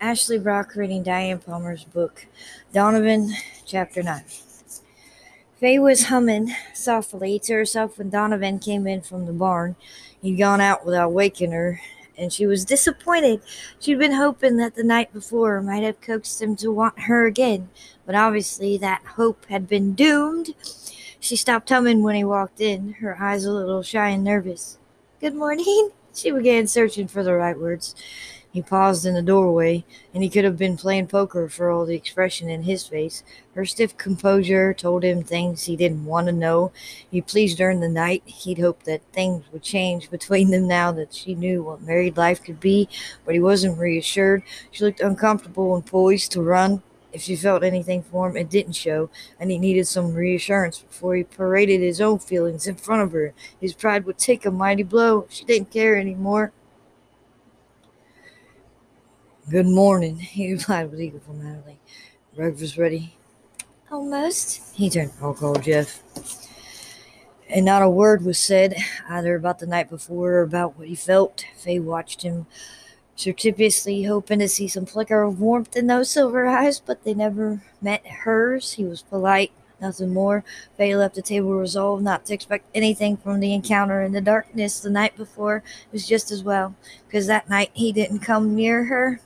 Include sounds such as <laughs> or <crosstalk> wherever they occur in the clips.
Ashley Brock reading Diana Palmer's book, Donovan, Chapter 9. Faye was humming softly to herself when Donovan came in from the barn. He'd gone out without waking her, and she was disappointed. She'd been hoping that the night before might have coaxed him to want her again, but obviously that hope had been doomed. She stopped humming when he walked in, her eyes a little shy and nervous. Good morning. <laughs> She began searching for the right words. He paused in the doorway, and he could have been playing poker for all the expression in his face. Her stiff composure told him things he didn't want to know. He pleased during the night. He'd hoped that things would change <laughs> between them now that she knew what married life could be, but he wasn't reassured. She looked uncomfortable and poised to run. If she felt anything for him, it didn't show, and he needed some reassurance before he paraded his own feelings in front of her. His pride would take a mighty blow. She didn't care anymore. Good morning, <laughs> he replied with equal formality. Breakfast ready? Almost. He turned. I'll call Jeff. And not a word was said, either about the night before or about what he felt. Faye watched him surreptitiously, hoping to see some flicker of warmth in those silver eyes, but they never met hers. He was polite, nothing more. Faye left the table resolved not to expect anything from the encounter in the darkness the night before. It was just as well, because that night he didn't come near her.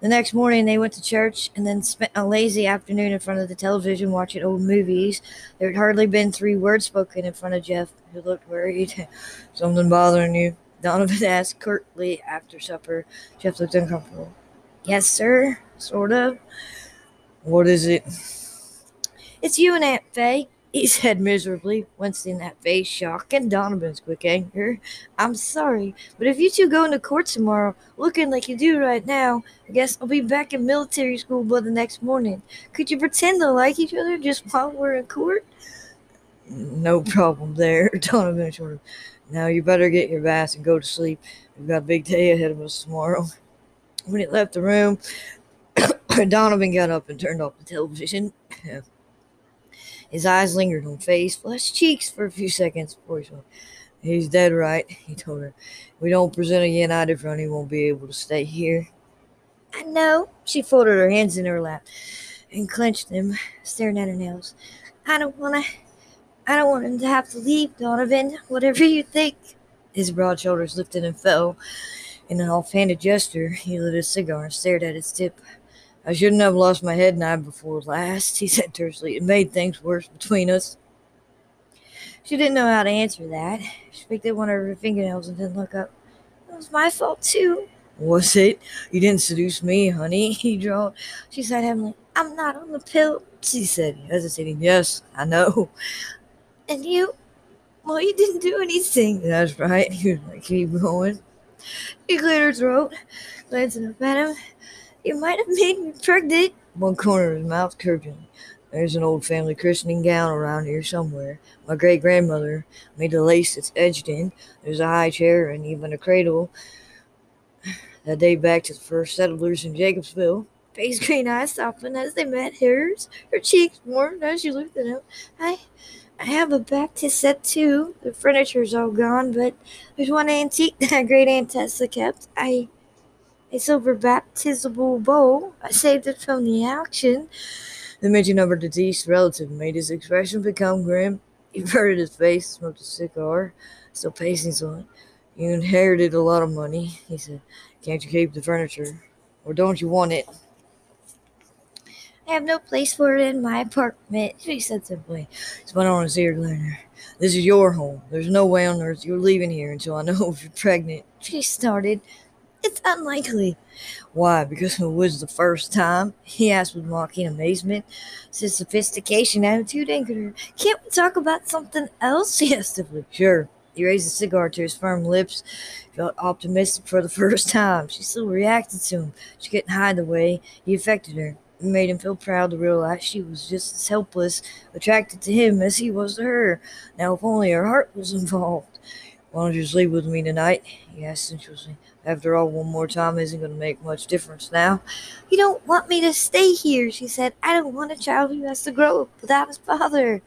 The next morning, they went to church and then spent a lazy afternoon in front of the television watching old movies. There had hardly been three words spoken in front of Jeff, who looked worried. <laughs> Something bothering you? Donovan <laughs> asked curtly after supper. Jeff looked uncomfortable. Yes, sir. Sort of. What is it? It's you and Aunt Faye he said miserably, wincing at Faye's shock and Donovan's quick anger. I'm sorry, but if you two go into court tomorrow, looking like you do right now, I guess I'll be back in military school by the next morning. Could you pretend to like each other just while we're in court? No problem there, <laughs> Donovan shorted. Now you better get your bath and go to sleep. We've got a big day ahead of us tomorrow. When he left the room, <coughs> Donovan got up and turned off the television. <laughs> His eyes lingered on Faye's flushed cheeks for a few seconds before he spoke. He's dead right, <laughs> he told her. We don't present a United front, he won't be able to stay here. I know. She folded her hands in her lap and clenched them, staring at her nails. I don't wanna I don't want him to have to leave, Donovan. Whatever you think. His broad shoulders lifted and fell. In an offhanded gesture, he lit a cigar and stared at its tip. I shouldn't have lost my head and night before last, <laughs> he said tersely. It made things worse between us. She didn't know how to answer that. She picked at one of her fingernails and didn't look up. It was my fault, too. Was it? You didn't seduce me, honey, <laughs> he drawled. She said heavily, I'm not on the pill, she said, hesitating. Yes, I know. <laughs> And you? Well, you didn't do anything. That's right. You keep going. She cleared her throat, glancing up at him. You might have made me pregnant. One corner of his mouth curved There's an old family christening gown around here somewhere. My great grandmother made the lace that's edged in. There's a high chair and even a cradle that date back to the first settlers in Jacobsville. Faye's green eyes softened as they met hers. Her cheeks warmed as she looked at him. I, I have a Baptist set too. The furniture's all gone, but there's one antique that <laughs> great Aunt Tessa kept. I a silver baptismal bowl. I saved it from the auction. The mention of her deceased relative made his expression become grim. He averted his face, smoked a cigar, still pacing on. You inherited a lot of money, he said. Can't you keep the furniture? Or don't you want it? I have no place for it in my apartment, she said simply. Spun on his ear liner. This is your home. There's no way on earth you're leaving here until I know if you're pregnant. She started. It's unlikely. Why? Because it was the first time? He asked with mocking amazement. His sophistication attitude angered. Can't we talk about something else? He asked stiffly. Sure. He raised a cigar to his firm lips. Felt optimistic for the <laughs> first time. She still reacted to him. She couldn't hide the way he affected her. It made him feel proud to realize she was just as helpless, attracted to him as he was to her. Now, if only her heart was involved. Why don't you sleep with me tonight? He asked sensuously. After all, one more time isn't going to make much difference now. You don't want me to stay here, she said. I don't want a child who has to grow up without his father.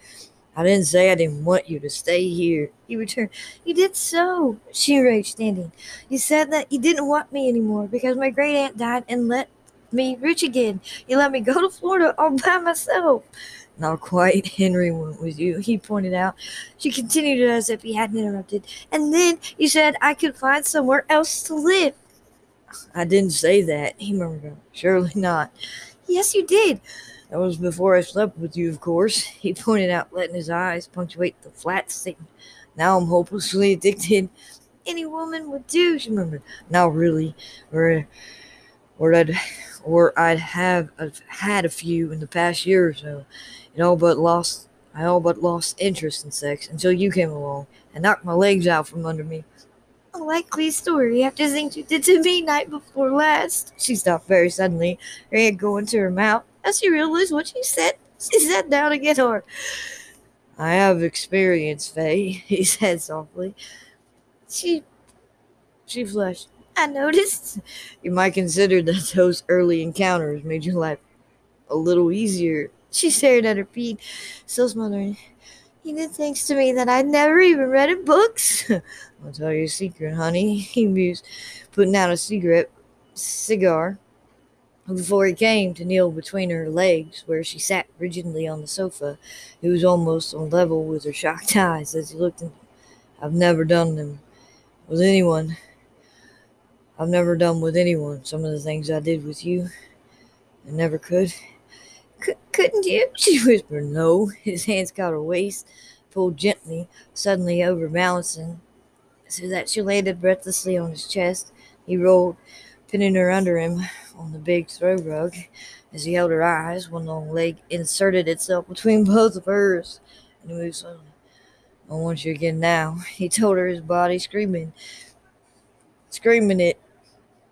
I didn't say I didn't want you to stay here. He returned. You did so, she raged, standing. You said that you didn't want me anymore because my great aunt died and let me rich again. You let me go to Florida all by myself. Not quite. <laughs> Henry went with you, he pointed out. She continued as if he hadn't interrupted. And then you said I could find somewhere else to live. <sighs> I didn't say that, he murmured. Surely not. Yes, you did. That was before I slept with you, of course, <laughs> he pointed out, letting his eyes punctuate the flat statement. Now I'm hopelessly addicted. Any woman would do, she murmured. Now, really, or, or I'd, or I'd have had a few in the past year or so. It all but lost, I all but lost interest in sex until you came along and knocked my legs out from under me. A likely story after things you did to me night before last. She stopped very suddenly, her hand going to her mouth. As she realized what she said, she sat down again hard. I have experience, Faye, <laughs> he said softly. She She flushed. I noticed. You might consider that those early encounters made your life a little easier. She stared at her feet, still smothering. He did things to me that I'd never even read in books. <laughs> I'll tell you a secret, honey, <laughs> he mused, putting out a cigarette cigar before he came to kneel between her legs, where she sat rigidly on the sofa, he was almost on level with her shocked <laughs> eyes as he looked in. I've never done them with anyone. I've never done with anyone some of the things I did with you. I never could. Couldn't you? <laughs> She whispered, No. His hands caught her waist, pulled gently, suddenly overbalancing, so that she landed breathlessly on his chest. He rolled, pinning her under him on the big throw rug. As he held her eyes, one long leg inserted itself between <laughs> both of hers, and he moved slowly. I want you again now, he told her, his body screaming, screaming it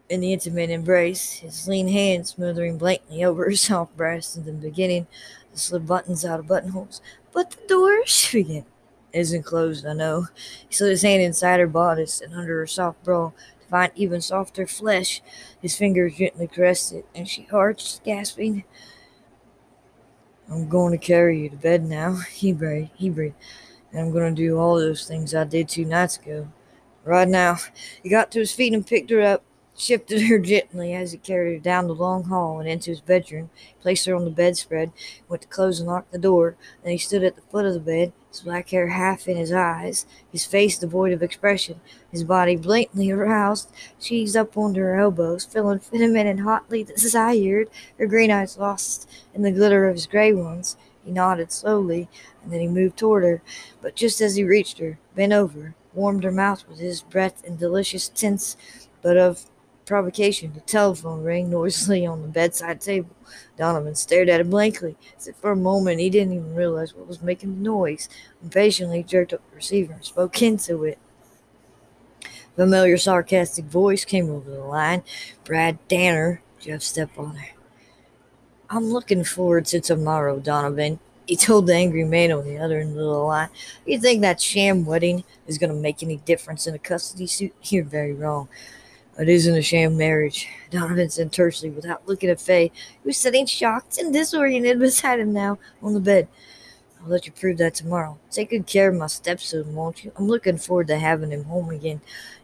in the intimate embrace, his lean hand smoothing blatantly over her <laughs> soft breast and then beginning to slip buttons out of buttonholes. But the door, she <laughs> began. Isn't closed, I know. He slid his hand inside her bodice and under her soft bra to find even softer flesh. His fingers gently caressed it, and she arched, gasping. I'm going to carry you to bed now, <laughs> he breathed. He breathed. And I'm going to do all those things I did two nights ago. Right now, he got to his feet and picked her up, shifted <laughs> her gently as he carried her down the long hall and into his bedroom, placed her on the bedspread, went to close and lock the door. Then he stood at the foot of the bed, his black hair half in his eyes, his face devoid of expression, his body blatantly aroused. She eased up onto her elbows, feeling feminine and hotly desired, her green eyes lost in the glitter of his gray ones. He nodded slowly, and then he moved toward her, but just as he reached her, bent over, warmed her mouth with his breath in delicious tints, but of provocation, the telephone rang noisily on the bedside table. Donovan stared at it blankly, as for a moment he didn't even realize what was making the noise. Impatiently, he jerked up the receiver and spoke into it. Familiar sarcastic voice came over the line. Brad Danner, Jeff's stepfather. I'm looking forward to tomorrow, Donovan. He told the angry man on the other end of the line. You think that sham wedding is going to make any difference in a custody suit? You're very wrong. It isn't a sham marriage, Donovan said tersely without looking at Faye, who was sitting shocked and disoriented beside him now on the bed. I'll let you prove that tomorrow. Take good care of my stepson, won't you? I'm looking forward to having him home again.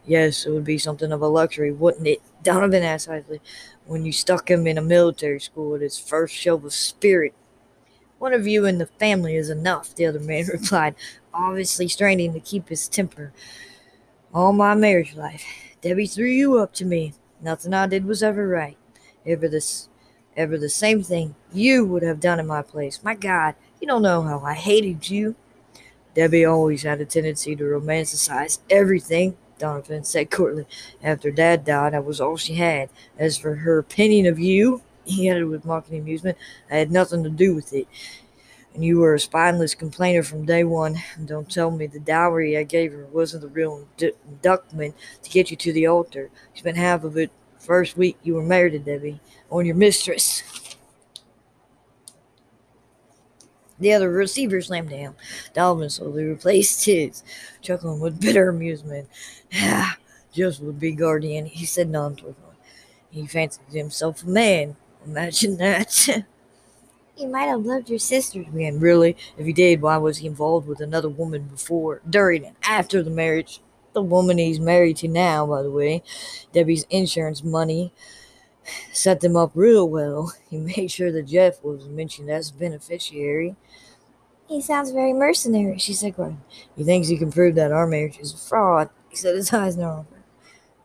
Yes, it would be something of a luxury, wouldn't it? <laughs> Donovan asked idly, when you stuck him in a military school at his first show of spirit. One of you in the family is enough, the other man <laughs> replied, obviously straining to keep his temper. All my marriage life, Debbie threw you up to me. Nothing I did was ever right. Ever this ever the same thing you would have done in my place. My God, you don't know how I hated you. Debbie always had a tendency to romanticize everything, Donovan said coldly. After Dad died, I was all she had. As for her opinion of you, he added with mocking amusement, I had nothing to do with it and you were a spineless complainer from day one. Don't tell me the dowry I gave her wasn't the real inductment to get you to the altar. You spent half of it first week you were married to Debbie on your mistress. The other receiver slammed down. Donovan slowly replaced his, chuckling with bitter amusement. Ah, just would be guardian, he said non He fancied himself a man. Imagine that. <laughs> He might have loved your sisters. Man, really? If he did, why was he involved with another woman before, during, and after the marriage? The woman he's married to now, by the way, Debbie's insurance money set them up real well. <laughs> He made sure that Jeff was mentioned as beneficiary. He sounds very mercenary, she said, grinning. He thinks he can prove that our marriage is a fraud. He said his eyes no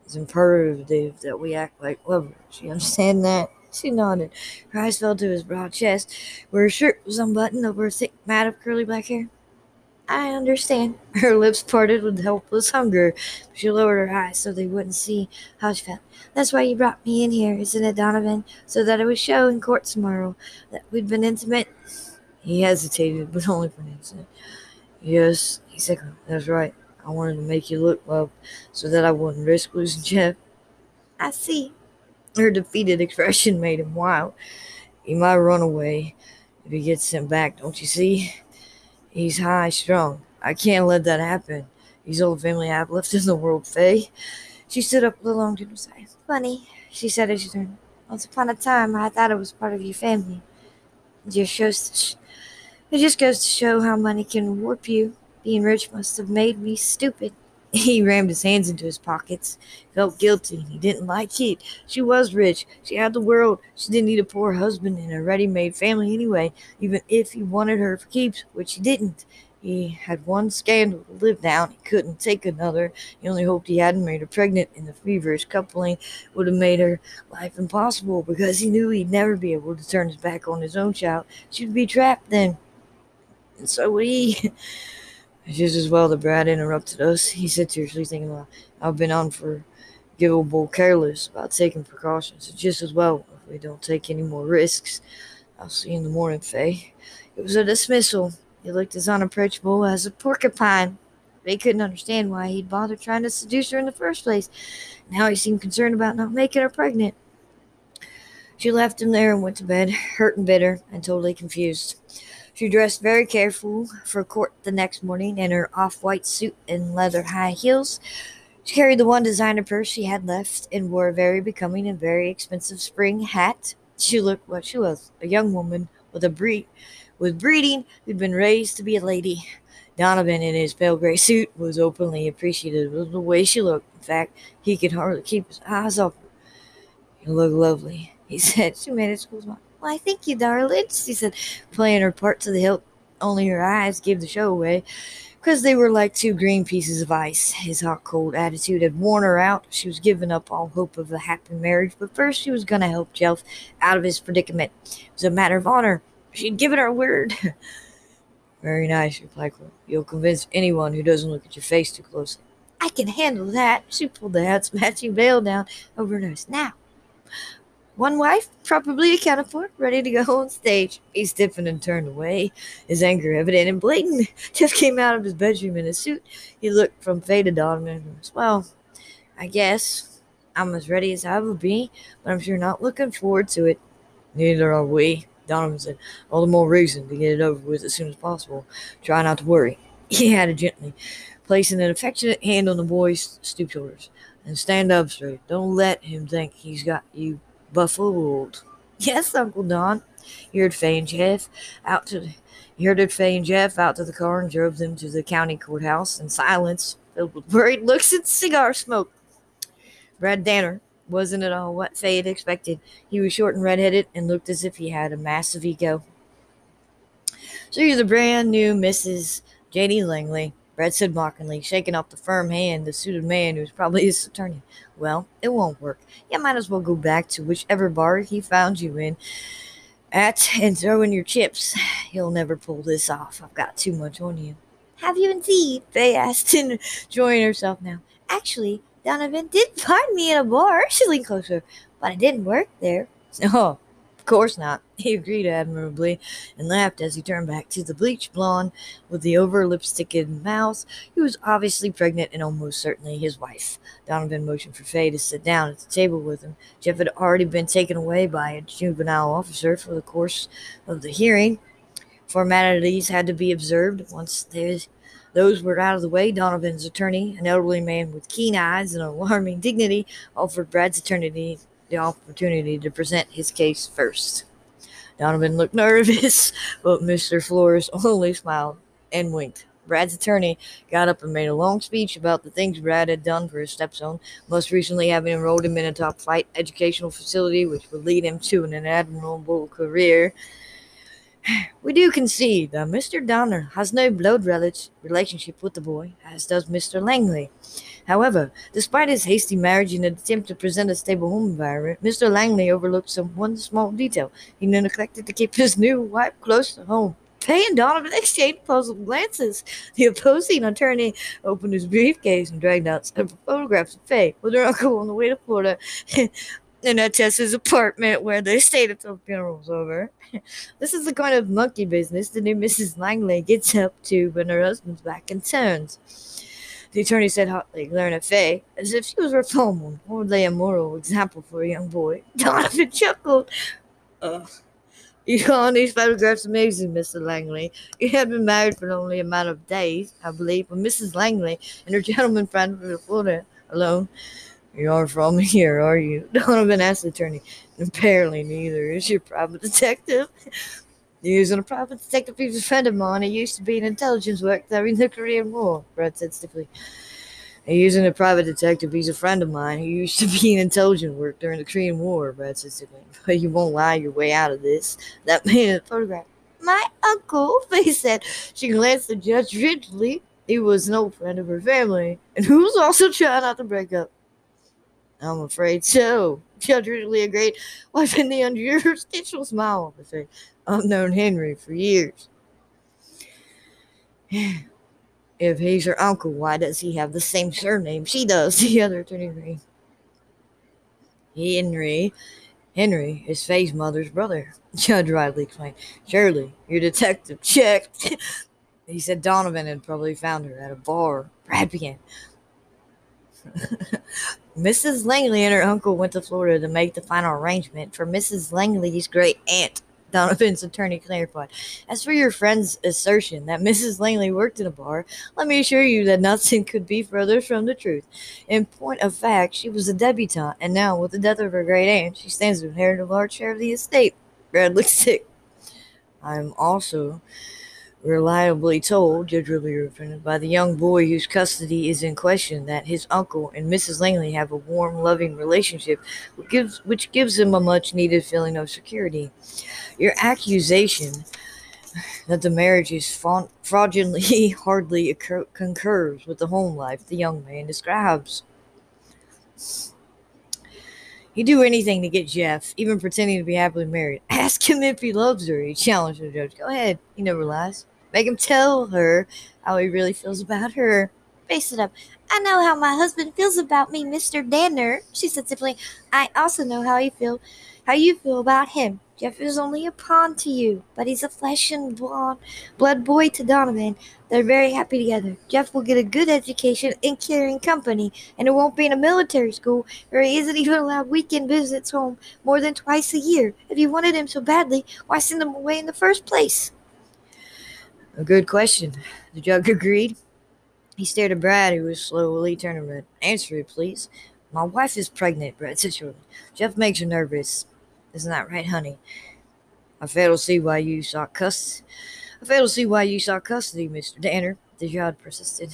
It's imperative that we act like lovers. You understand that? She nodded. Her eyes fell to his broad chest, where his shirt was unbuttoned over a thick mat of curly black hair. I understand. <laughs> Her lips parted with helpless hunger. She lowered her eyes so they wouldn't see how she felt. That's why you brought me in here, isn't it, Donovan? So that I would show in court tomorrow that we'd been intimate. He hesitated, but only for an instant. Yes, he said, that's right. I wanted to make you look well so that I wouldn't risk losing Jeff. I see. Her defeated expression made him wild. He might run away if he gets sent back, don't you see? He's high strung. I can't let that happen. He's all the family I have left in the world, Faye. She stood up with a long, gentle sigh. Funny, she said as she turned. Once upon a time, I thought it was part of your family. It just shows. Sh- it just goes to show how money can warp you. Being rich must have made me stupid. He rammed his hands into his pockets, felt guilty. He didn't like it. She was rich. She had the world. She didn't need a poor husband and a ready made family anyway, even if he wanted her for keeps, which he didn't. He had one scandal to live down. He couldn't take another. He only hoped he hadn't made her pregnant, and the feverish coupling would have made her life impossible because he knew he'd never be able to turn his back on his own child. She'd be trapped then. And so would he. <laughs> Just as well that Brad interrupted us. He said tearfully, thinking, I've been unforgivable careless about taking precautions. It's just as well if we don't take any more risks. I'll see you in the morning, Faye. It was a dismissal. He looked as unapproachable as a porcupine. They couldn't understand why he'd bothered trying to seduce her in the first place. Now he seemed concerned about not making her pregnant. She left him there and went to bed, hurt and bitter and totally confused. She dressed very careful for court the next morning in her off white suit and leather high heels. She carried the one designer purse she had left and wore a very becoming and very expensive spring hat. She looked what she was a young woman with a breed, with breeding who'd been raised to be a lady. Donovan, in his pale gray suit, was openly appreciative of the way she looked. In fact, he could hardly keep his eyes off her. You look lovely, he <laughs> said. She made a school smile. Why, thank you, darling, she said, playing her part to the hilt. Only her eyes gave the show away, because they were like two green pieces of ice. His hot, cold attitude had worn her out. She was giving up all hope of a happy marriage, but first she was going to help Jeff out of his predicament. It was a matter of honor. She'd given her word. <laughs> Very nice, replied Chloe. You'll convince anyone who doesn't look at your face too closely. I can handle that. She pulled the hat's <laughs> matching veil down over her nose. Now, one wife, probably accounted for, ready to go on stage. He stiffened and turned away, his anger evident and blatant. <laughs> Jeff came out of his bedroom in a suit. He looked from Faye to Donovan. Well, I guess I'm as ready as I ever be, but I'm sure not looking forward to it. Neither are we, Donovan said. All the more reason to get it over with as soon as possible. Try not to worry, <laughs> he added gently, placing an affectionate hand on the boy's stooped shoulders. And stand up straight. Don't let him think he's got you befooled. Yes, Uncle Don. Heard and Jeff out to Faye and Jeff out to the car and drove them to the county courthouse in silence, filled with worried looks and cigar smoke. Brad Danner wasn't at all what Faye had expected. He was short and redheaded and looked as if he had a massive ego. So you're the brand new Mrs. J.D. Langley, Brad said mockingly, shaking off the firm hand the suited man who was probably his attorney. Well, it won't work. You might as well go back to whichever bar he found you in at and throw in your chips. He'll never pull this off. I've got too much on you. Have you indeed? Faye asked, enjoying herself now. Actually, Donovan did find me in a bar. She leaned closer, but I didn't work there. <laughs> Oh, of course not. <laughs> He agreed admirably and laughed as he turned back to the bleached blonde with the over lipsticked mouth, who was obviously pregnant and almost certainly his wife. Donovan motioned for Faye to sit down at the table with him. Jeff had already been taken away by a juvenile officer for the course of the hearing. Formalities had to be observed. Once those were out of the way, Donovan's attorney, an elderly man with keen eyes and alarming dignity, offered Brad's attorney the opportunity to present his case first. Donovan looked <laughs> nervous, but Mr. Flores only smiled and winked. Brad's attorney got up and made a long speech about the things Brad had done for his stepson, most recently having enrolled him in a top flight educational facility which would lead him to an admirable career. <sighs> We do concede that Mr. Donner has no blood relationship with the boy, as does Mr. Langley. However, despite his hasty marriage and an attempt to present a stable home environment, Mr. Langley overlooked some one small detail. He neglected to keep his new wife close to home. Faye and Donovan exchanged puzzled glances. The opposing attorney opened his briefcase and dragged out several photographs of Faye with her uncle on the way to Florida <laughs> and at Tessa's apartment where they stayed until the funeral was over. <laughs> this is the kind of monkey business the new Mrs. Langley gets up to when her husband's back and turns. The attorney said hotly, glaring at Faye, as if she was her foreman, hardly a moral example for a young boy. <laughs> Donovan chuckled. You found these photographs amazing, Mr. Langley. You had been married for only a matter of days, I believe, when Mrs. Langley and her gentleman friend were alone. You are from <laughs> here, are you? <laughs> Donovan asked the attorney. Apparently neither is your private detective. Using a private detective, he's a friend of mine. He used to be in intelligence work during the Korean War, Brad said stiffly. Using a private detective, he's a friend of mine. He used to be in intelligence work during the Korean War, Brad said stiffly. <laughs> But you won't lie your way out of this. That man in the photograph. My uncle, they said. She glanced at Judge Ridgely. He was an old friend of her family, and who was also trying not to break up. I'm afraid so. Judge Ridgely agreed, wiping the unjurisdictional smile off his face. I've known Henry for years. <sighs> if he's her uncle, why does he have the same surname she does? <laughs> The other attorney. Henry. Henry is Faye's mother's brother. <laughs> Judge Riley explained. Surely, your detective checked. <laughs> he said Donovan had probably found her at a bar. Brad began. Mrs. Langley and her uncle went to Florida to make the final arrangement for Mrs. Langley's great aunt. Donovan's attorney clarified. As for your friend's assertion that Mrs. Langley worked in a bar, let me assure you that nothing could be further from the truth. In point of fact, she was a debutante, and now, with the death of her great aunt, she stands to inherit a large share of the estate. Brad looks sick. I'm also reliably told, Judge Ridgely by the young boy whose custody is in question that his uncle and Mrs. Langley have a warm, loving relationship, which gives, which gives him a much needed feeling of security. Your accusation that the marriage is fraudulently <laughs> hardly concurs with the home life the young man describes. He'd do anything to get Jeff, even pretending to be happily married. <laughs> Ask him if he loves her, he challenged the judge. Go ahead, he never lies. Make him tell her how he really feels about her. Face it up. I know how my husband feels about me, Mr. Danner, she said simply. I also know how you feel how you feel about him. Jeff is only a pawn to you, but he's a flesh and blood, blood boy to Donovan. They're very happy together. Jeff will get a good education in caring company, and it won't be in a military school where he isn't even allowed weekend visits home more than twice a year. If you wanted him so badly, why send him away in the first place? A good question. The judge agreed. He stared at Brad, who was slowly turning red. Answer it, please. My wife is pregnant, Brad said shortly. Jeff makes her nervous. Isn't that right, honey? I fail to see why you sought custody. I fail to see why you sought custody, Mr. Danner. The judge persisted.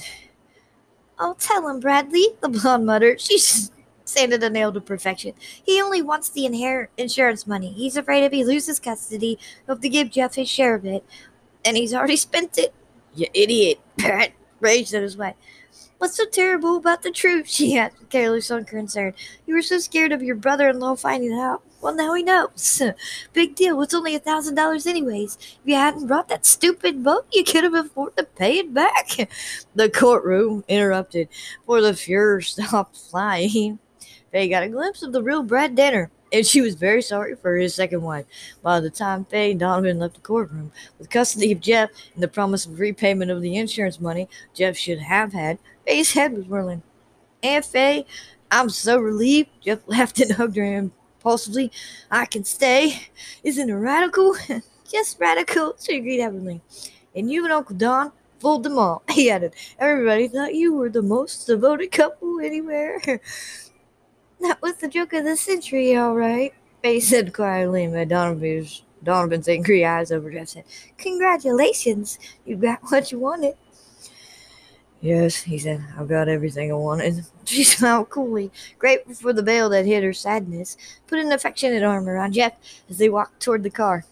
Oh, tell him, Bradley, the blonde muttered. She's sanded a nail to perfection. He only wants the inher- insurance money. He's afraid if he loses custody, he'll have to give Jeff his share of it and he's already spent it. You idiot. Pat raged at his wife. What's so terrible about the truth? <laughs> She asked, careless unconcerned. You were so scared of your brother in law finding out. Well, now he knows. <laughs> Big deal. It's only a thousand dollars, anyways. If you hadn't brought that stupid boat, you could have afforded to pay it back. <laughs> the courtroom interrupted, for the Fuhrer stopped flying. They got a glimpse of the real Brad Danner and she was very sorry for his second wife. By the time Faye and Donovan left the courtroom, with custody of Jeff and the promise of repayment of the insurance money Jeff should have had, Faye's head was whirling. Aunt Faye, I'm so relieved. Jeff laughed and hugged her impulsively. I can stay. Isn't it radical? <laughs> Just radical, she agreed heavily. And you and Uncle Don fooled them all, <laughs> he added. Everybody thought you were the most devoted couple anywhere. <laughs> That was the joke of the century, all right. Faye said quietly, and Donovan was Donovan's angry eyes over Jeff said, Congratulations, you got what you wanted. Yes, he said, I've got everything I wanted. <laughs> She smiled coolly, grateful for the veil that hid her sadness, put an affectionate arm around Jeff as they walked toward the car.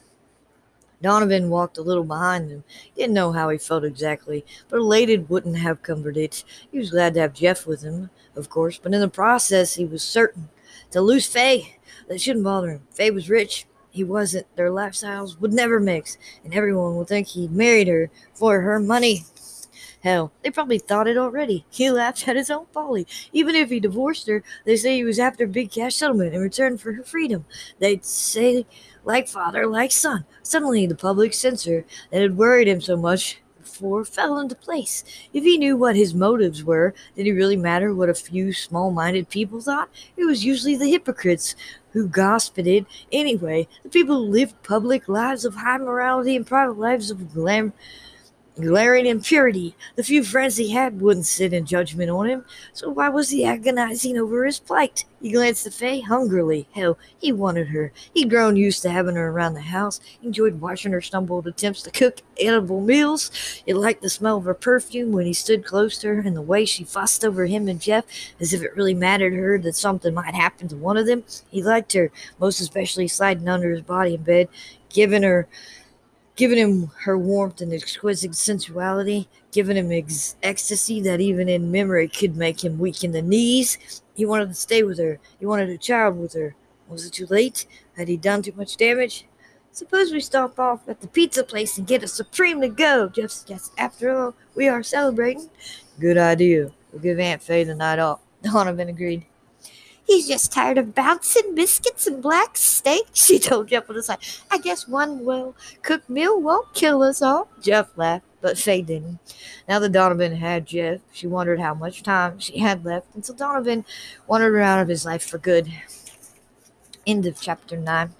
Donovan walked a little behind them. He didn't know how he felt exactly, but elated wouldn't have comforted. It. He was glad to have Jeff with him, of course, but in the process, he was certain to lose Faye. That shouldn't bother him. Faye was rich. He wasn't. Their lifestyles would never mix, and everyone would think he'd married her for her money. Hell, they probably thought it already. He laughed at his own folly. Even if he divorced her, they say he was after a big cash settlement in return for her freedom. They'd say, like father, like son. Suddenly, the public censor that had worried him so much before fell into place. If he knew what his motives were, did it really matter what a few small minded people thought? It was usually the hypocrites who gossiped anyway, the people who lived public lives of high morality and private lives of glam glaring impurity. The few friends he had wouldn't sit in judgment on him, so why was he agonizing over his plight? He glanced at Faye hungrily. Hell, he wanted her. He'd grown used to having her around the house, enjoyed watching her stumbled attempts to cook edible meals. He liked the smell of her perfume when he stood close to her and the way she fussed over him and Jeff as if it really mattered to her that something might happen to one of them. He liked her, most especially sliding under his body in bed, giving her giving him her warmth and exquisite sensuality, giving him ex- ecstasy that even in memory could make him weak in the knees. He wanted to stay with her. He wanted a child with her. Was it too late? Had he done too much damage? Suppose we stop off at the pizza place and get a supreme to go, Jeff suggested. After all, we are celebrating. Good idea. We'll give Aunt Faye the night off. <laughs> Donovan agreed. He's just tired of bouncing biscuits and black steak, <laughs> she told Jeff with a sigh. I guess one well cooked meal won't kill us all. Jeff laughed, but Faye didn't. Now that Donovan had Jeff, she wondered how much time she had left until Donovan wandered her out of his life for good. End of chapter 9.